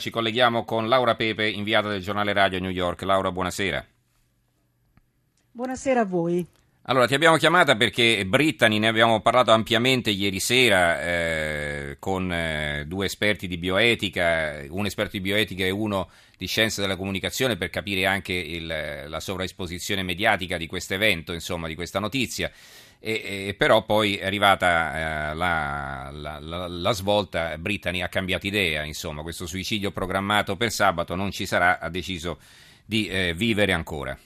Ci colleghiamo con Laura Pepe, inviata del giornale radio New York. Laura, buonasera. Buonasera a voi. Allora, ti abbiamo chiamata perché Brittany, ne abbiamo parlato ampiamente ieri sera eh, con eh, due esperti di bioetica, un esperto di bioetica e uno di scienze della comunicazione per capire anche il, la sovraesposizione mediatica di questo evento, insomma, di questa notizia. E, e, però poi è arrivata eh, la, la, la, la, svolta, Brittany ha cambiato idea, insomma, questo suicidio programmato per sabato non ci sarà, ha deciso di eh, vivere ancora.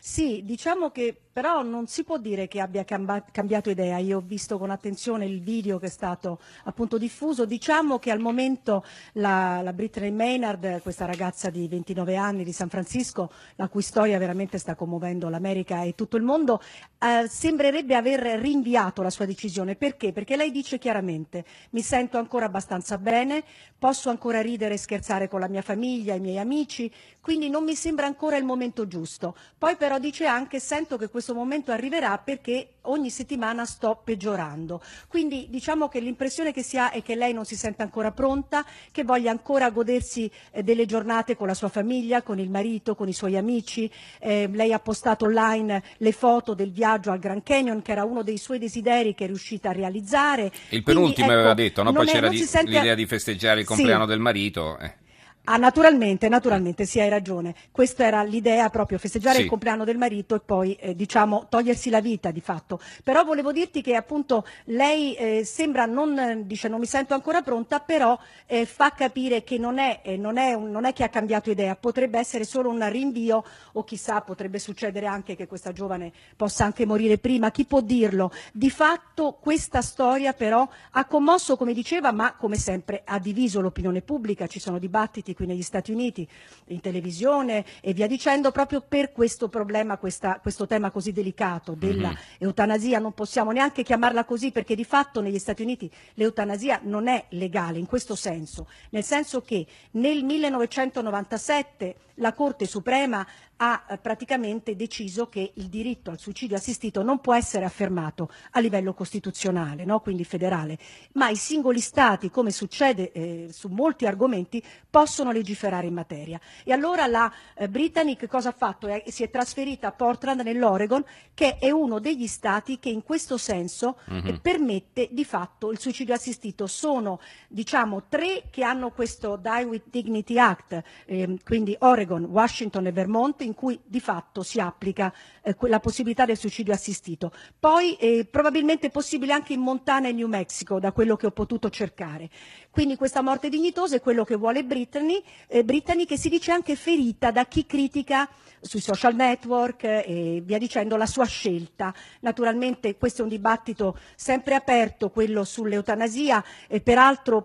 Sì, diciamo che però non si può dire che abbia cambiato idea. Io ho visto con attenzione il video che è stato appunto diffuso. Diciamo che al momento la, la Brittany Maynard, questa ragazza di 29 anni di San Francisco, la cui storia veramente sta commuovendo l'America e tutto il mondo, eh, sembrerebbe aver rinviato la sua decisione. Perché? Perché lei dice chiaramente mi sento ancora abbastanza bene, posso ancora ridere e scherzare con la mia famiglia, i miei amici, quindi non mi sembra ancora il momento giusto. Poi però dice anche sento che questo questo momento arriverà perché ogni settimana sto peggiorando. Quindi diciamo che l'impressione che si ha è che lei non si sente ancora pronta, che voglia ancora godersi eh, delle giornate con la sua famiglia, con il marito, con i suoi amici. Eh, lei ha postato online le foto del viaggio al Grand Canyon, che era uno dei suoi desideri che è riuscita a realizzare. Il penultimo Quindi, ecco, aveva detto, no? poi c'era di, sente... l'idea di festeggiare il compleanno sì. del marito. Eh. Ah, naturalmente, naturalmente, sì, hai ragione. Questa era l'idea proprio, festeggiare sì. il compleanno del marito e poi, eh, diciamo, togliersi la vita di fatto. Però volevo dirti che appunto lei eh, sembra non, dice non mi sento ancora pronta, però eh, fa capire che non è, eh, non, è un, non è, che ha cambiato idea, potrebbe essere solo un rinvio o chissà potrebbe succedere anche che questa giovane possa anche morire prima, chi può dirlo? Di fatto questa storia però ha commosso, come diceva, ma come sempre ha diviso l'opinione pubblica, ci sono dibattiti qui negli Stati Uniti, in televisione e via dicendo, proprio per questo problema, questa, questo tema così delicato dell'eutanasia. Mm-hmm. Non possiamo neanche chiamarla così perché di fatto negli Stati Uniti l'eutanasia non è legale in questo senso, nel senso che nel 1997 la Corte Suprema ha eh, praticamente deciso che il diritto al suicidio assistito non può essere affermato a livello costituzionale, no? quindi federale, ma i singoli Stati, come succede eh, su molti argomenti, possono legiferare in materia. E allora la eh, Britannic cosa ha fatto? Eh, si è trasferita a Portland nell'Oregon, che è uno degli Stati che in questo senso mm-hmm. permette di fatto il suicidio assistito. Sono diciamo tre che hanno questo Die with Dignity Act, ehm, quindi Oregon, Washington e Vermont, in cui di fatto si applica eh, la possibilità del suicidio assistito. Poi eh, probabilmente è possibile anche in Montana e New Mexico, da quello che ho potuto cercare. Quindi questa morte dignitosa è quello che vuole Brittany, eh, Brittany che si dice anche ferita da chi critica sui social network eh, e via dicendo la sua scelta. Naturalmente questo è un dibattito sempre aperto, quello sull'eutanasia, e peraltro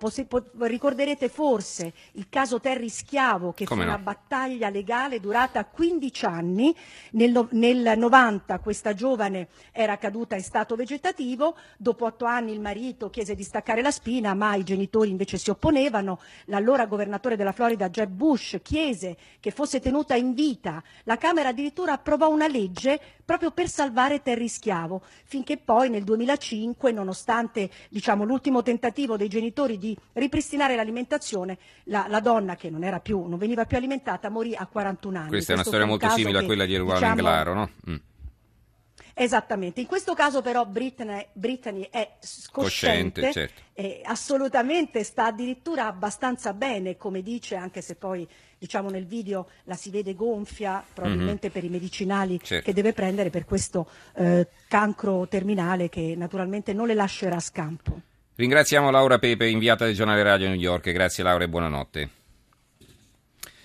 ricorderete forse il caso Terry Schiavo che Come fu no? una battaglia legale durata 15 anni, nel, nel 90 questa giovane era caduta in stato vegetativo, dopo otto anni il marito chiese di staccare la spina, ma i genitori invece si opponevano, l'allora governatore della Florida Jeb Bush chiese che fosse tenuta in vita, la Camera addirittura approvò una legge proprio per salvare Terry Schiavo, finché poi nel 2005, nonostante diciamo, l'ultimo tentativo dei genitori di ripristinare l'alimentazione, la, la, donna che non, più, non, veniva più alimentata morì a 41 anni. Questa è una storia molto simile che, a quella di Erwan diciamo, Englaro, no? Mm. Esattamente, in questo caso però Brittany, Brittany è cosciente, cosciente certo. e assolutamente sta addirittura abbastanza bene, come dice, anche se poi diciamo nel video la si vede gonfia, probabilmente mm-hmm. per i medicinali certo. che deve prendere per questo eh, cancro terminale che naturalmente non le lascerà scampo. Ringraziamo Laura Pepe, inviata del giornale Radio New York. Grazie Laura e buonanotte.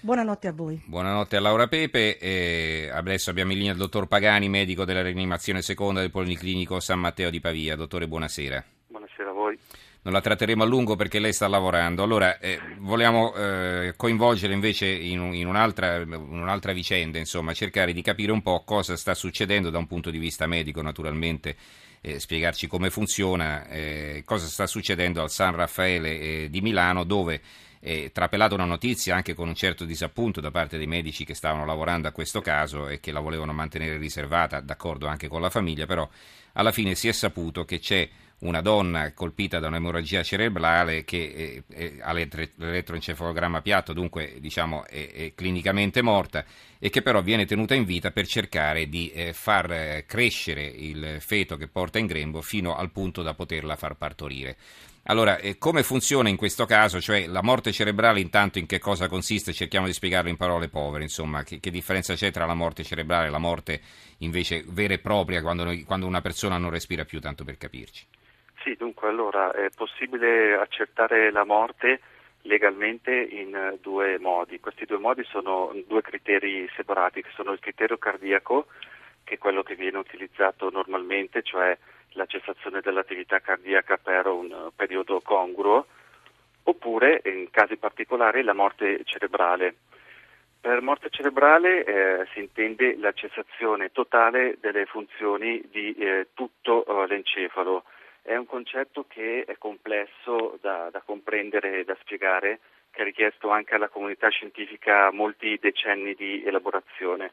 Buonanotte a voi. Buonanotte a Laura Pepe. E adesso abbiamo in linea il dottor Pagani, medico della rianimazione seconda del Policlinico San Matteo di Pavia. Dottore, buonasera. Buonasera a voi. Non la tratteremo a lungo perché lei sta lavorando. Allora, eh, vogliamo eh, coinvolgere invece in, in, un'altra, in, un'altra, vicenda, insomma, cercare di capire un po' cosa sta succedendo da un punto di vista medico, naturalmente, eh, spiegarci come funziona, eh, cosa sta succedendo al San Raffaele eh, di Milano, dove eh, trapelato una notizia anche con un certo disappunto da parte dei medici che stavano lavorando a questo caso e che la volevano mantenere riservata, d'accordo anche con la famiglia, però alla fine si è saputo che c'è una donna colpita da un'emorragia cerebrale che eh, ha l'elettroencefalogramma piatto, dunque diciamo è, è, clinicamente morta e che però viene tenuta in vita per cercare di eh, far eh, crescere il feto che porta in grembo fino al punto da poterla far partorire. Allora, eh, come funziona in questo caso? Cioè, la morte cerebrale intanto in che cosa consiste? Cerchiamo di spiegarlo in parole povere, insomma, che, che differenza c'è tra la morte cerebrale e la morte invece vera e propria quando, noi, quando una persona non respira più, tanto per capirci? Sì, dunque, allora, è possibile accertare la morte legalmente in due modi. Questi due modi sono due criteri separati, che sono il criterio cardiaco, che è quello che viene utilizzato normalmente, cioè la cessazione dell'attività cardiaca per un periodo congruo, oppure in casi particolari la morte cerebrale. Per morte cerebrale eh, si intende la cessazione totale delle funzioni di eh, tutto eh, l'encefalo. È un concetto che è complesso da, da comprendere e da spiegare, che ha richiesto anche alla comunità scientifica molti decenni di elaborazione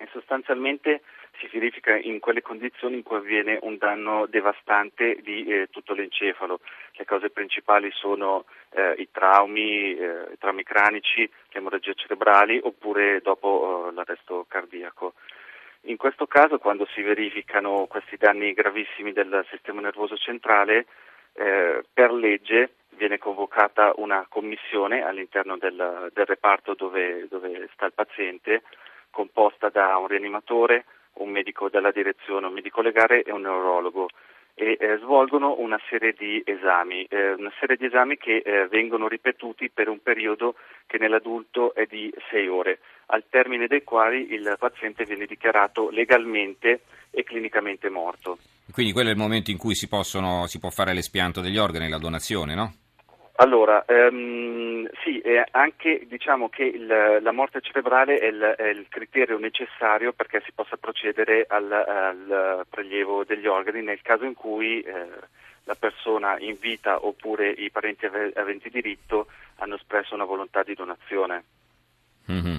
e sostanzialmente si verifica in quelle condizioni in cui avviene un danno devastante di eh, tutto l'encefalo. Le cause principali sono eh, i traumi, eh, i traumi cranici, le emorragie cerebrali oppure dopo eh, l'arresto cardiaco. In questo caso, quando si verificano questi danni gravissimi del sistema nervoso centrale, eh, per legge viene convocata una commissione all'interno del, del reparto dove, dove sta il paziente composta da un rianimatore, un medico della direzione, un medico legale e un neurologo e eh, svolgono una serie di esami, eh, una serie di esami che eh, vengono ripetuti per un periodo che nell'adulto è di sei ore, al termine dei quali il paziente viene dichiarato legalmente e clinicamente morto. Quindi quello è il momento in cui si, possono, si può fare l'espianto degli organi, la donazione, no? Allora, ehm, sì, anche diciamo che il, la morte cerebrale è il, è il, criterio necessario perché si possa procedere al, al, prelievo degli organi nel caso in cui eh, la persona in vita oppure i parenti aventi diritto hanno espresso una volontà di donazione. Mm-hmm.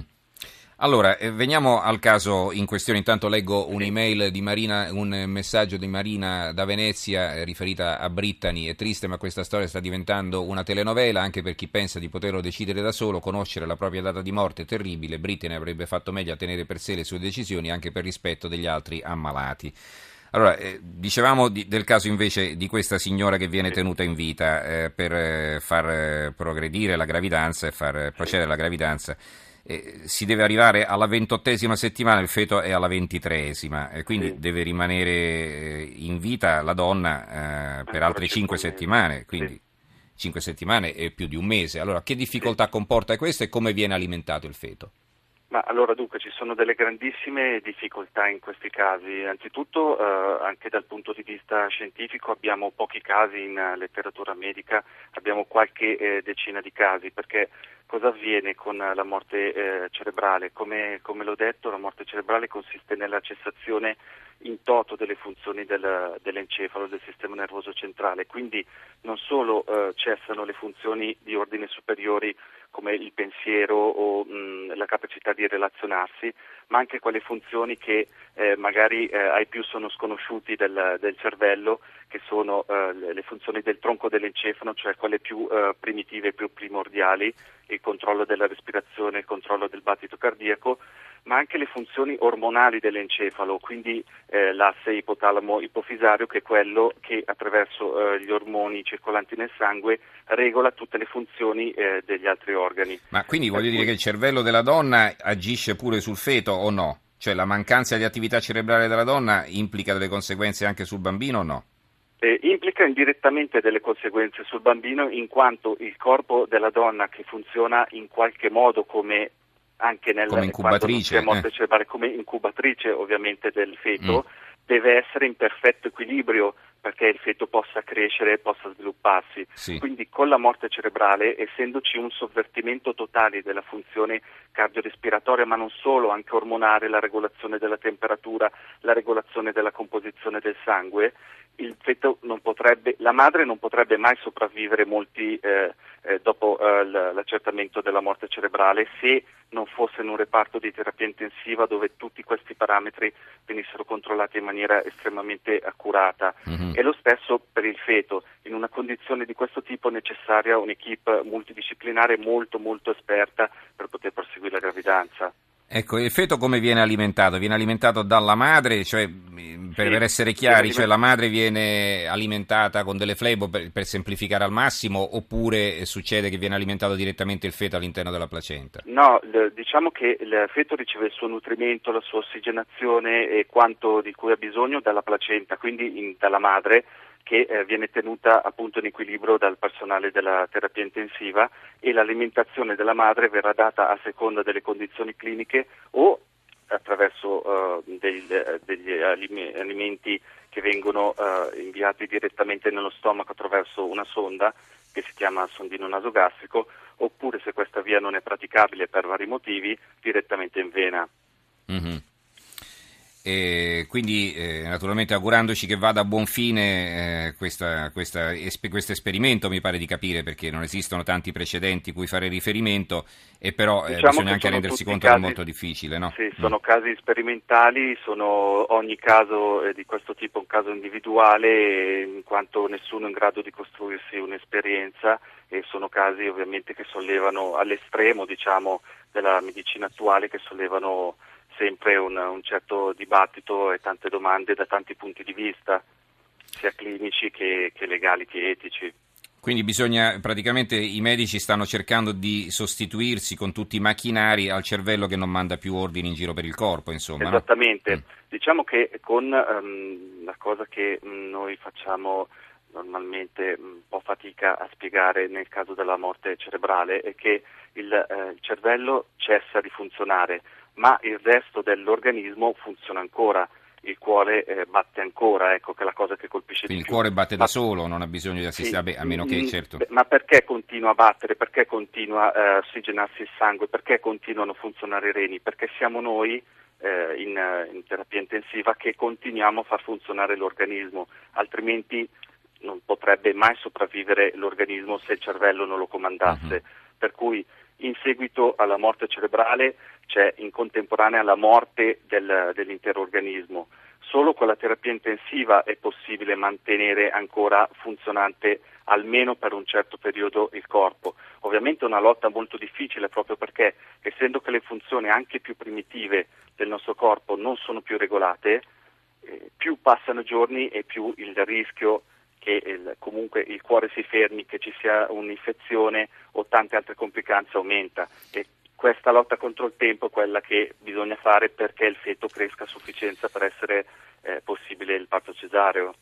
Allora, eh, veniamo al caso in questione. Intanto leggo un'email di Marina, un messaggio di Marina da Venezia eh, riferita a Brittany. È triste, ma questa storia sta diventando una telenovela anche per chi pensa di poterlo decidere da solo. Conoscere la propria data di morte è terribile. Brittany avrebbe fatto meglio a tenere per sé le sue decisioni anche per rispetto degli altri ammalati. Allora, eh, dicevamo di, del caso invece di questa signora che viene tenuta in vita eh, per eh, far eh, progredire la gravidanza e far procedere la gravidanza eh, si deve arrivare alla ventottesima settimana, il feto è alla ventitreesima, e quindi sì. deve rimanere eh, in vita la donna eh, per altre cinque settimane, quindi cinque settimane e più di un mese. Allora, che difficoltà comporta questo e come viene alimentato il feto? Ma allora dunque ci sono delle grandissime difficoltà in questi casi. Anzitutto eh, anche dal punto di vista scientifico abbiamo pochi casi in letteratura medica, abbiamo qualche eh, decina di casi perché cosa avviene con la morte eh, cerebrale? Come, come, l'ho detto la morte cerebrale consiste nella cessazione in toto delle funzioni del, dell'encefalo, del sistema nervoso centrale, quindi non solo eh, cessano le funzioni di ordine superiori come il pensiero o mh, la capacità di relazionarsi, ma anche quelle funzioni che eh, magari eh, ai più sono sconosciuti del, del cervello, che sono eh, le funzioni del tronco dell'encefalo, cioè quelle più eh, primitive, più primordiali, il controllo della respirazione, il controllo del battito cardiaco, ma anche le funzioni ormonali dell'encefalo, quindi eh, l'asse ipotalamo-ipofisario che è quello che attraverso eh, gli ormoni circolanti nel sangue regola tutte le funzioni eh, degli altri organi. Ma quindi voglio dire che il cervello della donna agisce pure sul feto o no? Cioè la mancanza di attività cerebrale della donna implica delle conseguenze anche sul bambino o no? Eh, implica indirettamente delle conseguenze sul bambino in quanto il corpo della donna che funziona in qualche modo come anche nel come incubatrice, morte eh. cerebrale, come incubatrice ovviamente del feto, mm. deve essere in perfetto equilibrio perché il feto possa crescere e possa svilupparsi. Sì. Quindi con la morte cerebrale, essendoci un sovvertimento totale della funzione cardiorespiratoria, ma non solo, anche ormonale, la regolazione della temperatura, la regolazione della composizione del sangue, il feto non potrebbe, la madre non potrebbe mai sopravvivere molti eh, eh, dopo eh, l'accertamento della morte cerebrale se non fosse in un reparto di terapia intensiva dove tutti questi parametri venissero controllati in maniera estremamente accurata. Mm-hmm. E lo stesso per il feto. In una condizione di questo tipo è necessaria un'equipe multidisciplinare molto molto esperta per poter proseguire la gravidanza. Ecco, il feto come viene alimentato? Viene alimentato dalla madre, cioè, per, sì, essere chiari, cioè la madre viene alimentata con delle flebo per, per, semplificare al massimo oppure succede che viene alimentato direttamente il feto all'interno della placenta? No, diciamo che il feto riceve il suo nutrimento, la sua ossigenazione e quanto di cui ha bisogno dalla placenta, quindi in, dalla madre che eh, viene tenuta appunto in equilibrio dal personale della terapia intensiva e l'alimentazione della madre verrà data a seconda delle condizioni cliniche o attraverso uh, degli, degli alimenti che vengono uh, inviati direttamente nello stomaco attraverso una sonda che si chiama sondino nasogastrico oppure se questa via non è praticabile per vari motivi direttamente in vena. Mm-hmm. E quindi eh, naturalmente augurandoci che vada a buon fine eh, questa, questa, esp- questo esperimento mi pare di capire perché non esistono tanti precedenti cui fare riferimento e però eh, diciamo bisogna anche rendersi conto casi, che è molto difficile. No? Sì, sono mm. casi sperimentali, sono ogni caso di questo tipo un caso individuale in quanto nessuno è in grado di costruirsi un'esperienza e sono casi ovviamente che sollevano all'estremo diciamo, della medicina attuale che sollevano sempre un, un certo dibattito e tante domande da tanti punti di vista, sia clinici che, che legali che etici. Quindi bisogna, praticamente i medici stanno cercando di sostituirsi con tutti i macchinari al cervello che non manda più ordini in giro per il corpo, insomma. Esattamente. No? Mm. Diciamo che con um, la cosa che noi facciamo normalmente un po' fatica a spiegare nel caso della morte cerebrale è che il, eh, il cervello cessa di funzionare ma il resto dell'organismo funziona ancora il cuore eh, batte ancora, ecco che è la cosa che colpisce Quindi di più. il cuore batte da solo, non ha bisogno di assistere, sì, a meno che mm, certo. Ma perché continua a battere? Perché continua a eh, ossigenarsi il sangue? Perché continuano a funzionare i reni? Perché siamo noi eh, in, in, terapia intensiva che continuiamo a far funzionare l'organismo, altrimenti non potrebbe mai sopravvivere l'organismo se il cervello non lo comandasse. Uh-huh. Per cui in seguito alla morte cerebrale c'è in contemporanea la morte del, dell'intero organismo. Solo con la terapia intensiva è possibile mantenere ancora funzionante almeno per un certo periodo il corpo. Ovviamente è una lotta molto difficile proprio perché essendo che le funzioni anche più primitive del nostro corpo non sono più regolate, eh, più passano giorni e più il rischio che il, comunque il cuore si fermi, che ci sia un'infezione o tante altre complicanze aumenta e questa lotta contro il tempo è quella che bisogna fare perché il feto cresca a sufficienza per essere eh, possibile il parto cesareo.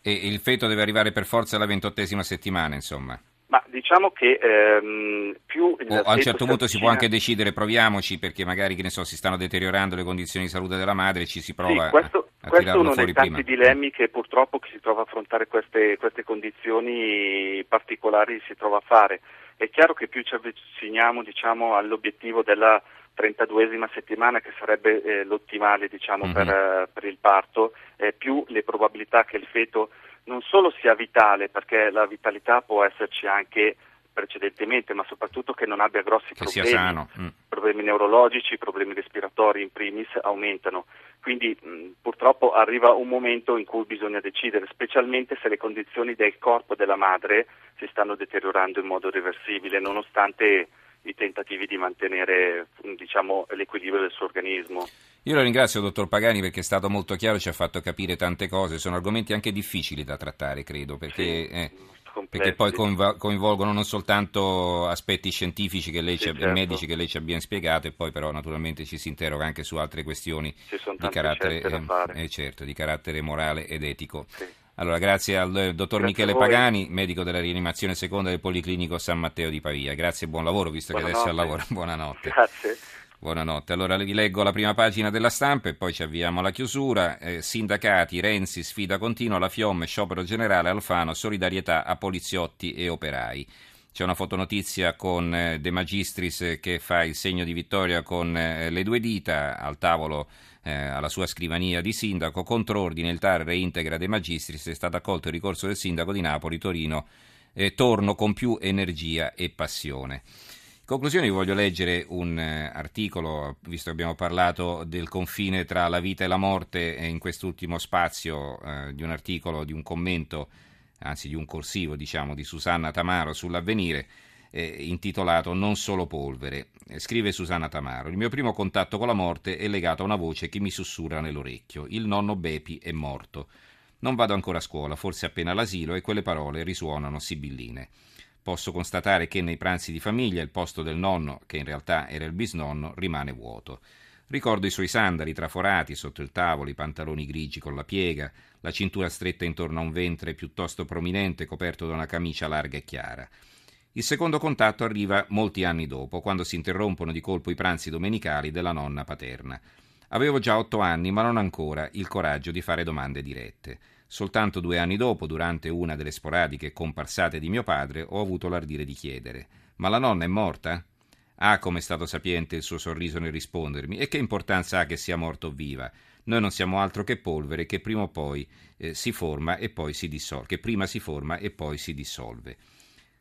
E il feto deve arrivare per forza alla ventottesima settimana, insomma? Ma diciamo che ehm, più... O a un certo punto si può anche decidere proviamoci perché magari so, si stanno deteriorando le condizioni di salute della madre e ci si prova sì, questo, a, a questo è uno dei tanti prima. dilemmi che purtroppo chi si trova a affrontare queste, queste condizioni particolari si trova a fare. È chiaro che più ci avviciniamo diciamo, all'obiettivo della 32esima settimana, che sarebbe eh, l'ottimale diciamo, mm-hmm. per, uh, per, il parto, eh, più le probabilità che il feto non solo sia vitale, perché la vitalità può esserci anche precedentemente, ma soprattutto che non abbia grossi che problemi, mm. problemi neurologici, problemi respiratori in primis aumentano. Quindi mh, purtroppo arriva un momento in cui bisogna decidere, specialmente se le condizioni del corpo della madre si stanno deteriorando in modo reversibile, nonostante i tentativi di mantenere diciamo, l'equilibrio del suo organismo. Io la ringrazio, dottor Pagani, perché è stato molto chiaro, ci ha fatto capire tante cose. Sono argomenti anche difficili da trattare, credo, perché, sì, eh, perché poi coinvolgono non soltanto aspetti scientifici che lei sì, ci, certo. medici che lei ci abbia spiegato, e poi però naturalmente ci si interroga anche su altre questioni di carattere, eh, eh, certo, di carattere, morale ed etico. Sì. Allora, grazie al dottor grazie Michele Pagani, medico della rianimazione seconda del Policlinico San Matteo di Pavia. Grazie e buon lavoro, visto Buonanotte. che adesso è al lavoro. Buonanotte. Grazie. Buonanotte. Allora vi leggo la prima pagina della stampa e poi ci avviamo alla chiusura. Eh, sindacati, Renzi, sfida continua, la FIOM, sciopero generale, Alfano, solidarietà a poliziotti e operai. C'è una fotonotizia con eh, De Magistris che fa il segno di vittoria con eh, le due dita al tavolo eh, alla sua scrivania di sindaco. Contro ordine il TAR reintegra De Magistris. È stato accolto il ricorso del sindaco di Napoli, Torino. Eh, torno con più energia e passione. In conclusione vi voglio leggere un eh, articolo, visto che abbiamo parlato del confine tra la vita e la morte, in quest'ultimo spazio eh, di un articolo, di un commento, anzi di un corsivo, diciamo, di Susanna Tamaro sull'avvenire, eh, intitolato Non solo polvere. Eh, scrive Susanna Tamaro: Il mio primo contatto con la morte è legato a una voce che mi sussurra nell'orecchio. Il nonno Bepi è morto. Non vado ancora a scuola, forse appena all'asilo, e quelle parole risuonano sibilline. Posso constatare che nei pranzi di famiglia il posto del nonno, che in realtà era il bisnonno, rimane vuoto. Ricordo i suoi sandali traforati sotto il tavolo, i pantaloni grigi con la piega, la cintura stretta intorno a un ventre piuttosto prominente coperto da una camicia larga e chiara. Il secondo contatto arriva molti anni dopo, quando si interrompono di colpo i pranzi domenicali della nonna paterna. Avevo già otto anni, ma non ancora il coraggio di fare domande dirette. Soltanto due anni dopo, durante una delle sporadiche comparsate di mio padre, ho avuto l'ardire di chiedere: Ma la nonna è morta? Ah, come è stato sapiente il suo sorriso nel rispondermi. E che importanza ha che sia morta o viva? Noi non siamo altro che polvere che prima o poi eh, si forma e poi si dissolve, che prima si forma e poi si dissolve.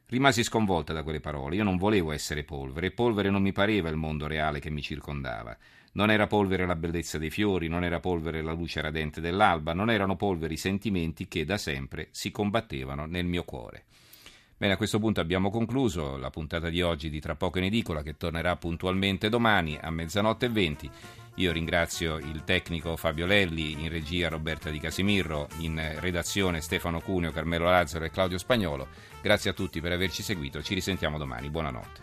Rimasi sconvolta da quelle parole. Io non volevo essere polvere, e polvere non mi pareva il mondo reale che mi circondava. Non era polvere la bellezza dei fiori, non era polvere la luce radente dell'alba, non erano polveri i sentimenti che da sempre si combattevano nel mio cuore. Bene, a questo punto abbiamo concluso la puntata di oggi di Tra poco in edicola che tornerà puntualmente domani a mezzanotte e venti. Io ringrazio il tecnico Fabio Lelli, in regia Roberta Di Casimirro, in redazione Stefano Cuneo, Carmelo Lazzaro e Claudio Spagnolo. Grazie a tutti per averci seguito, ci risentiamo domani. Buonanotte.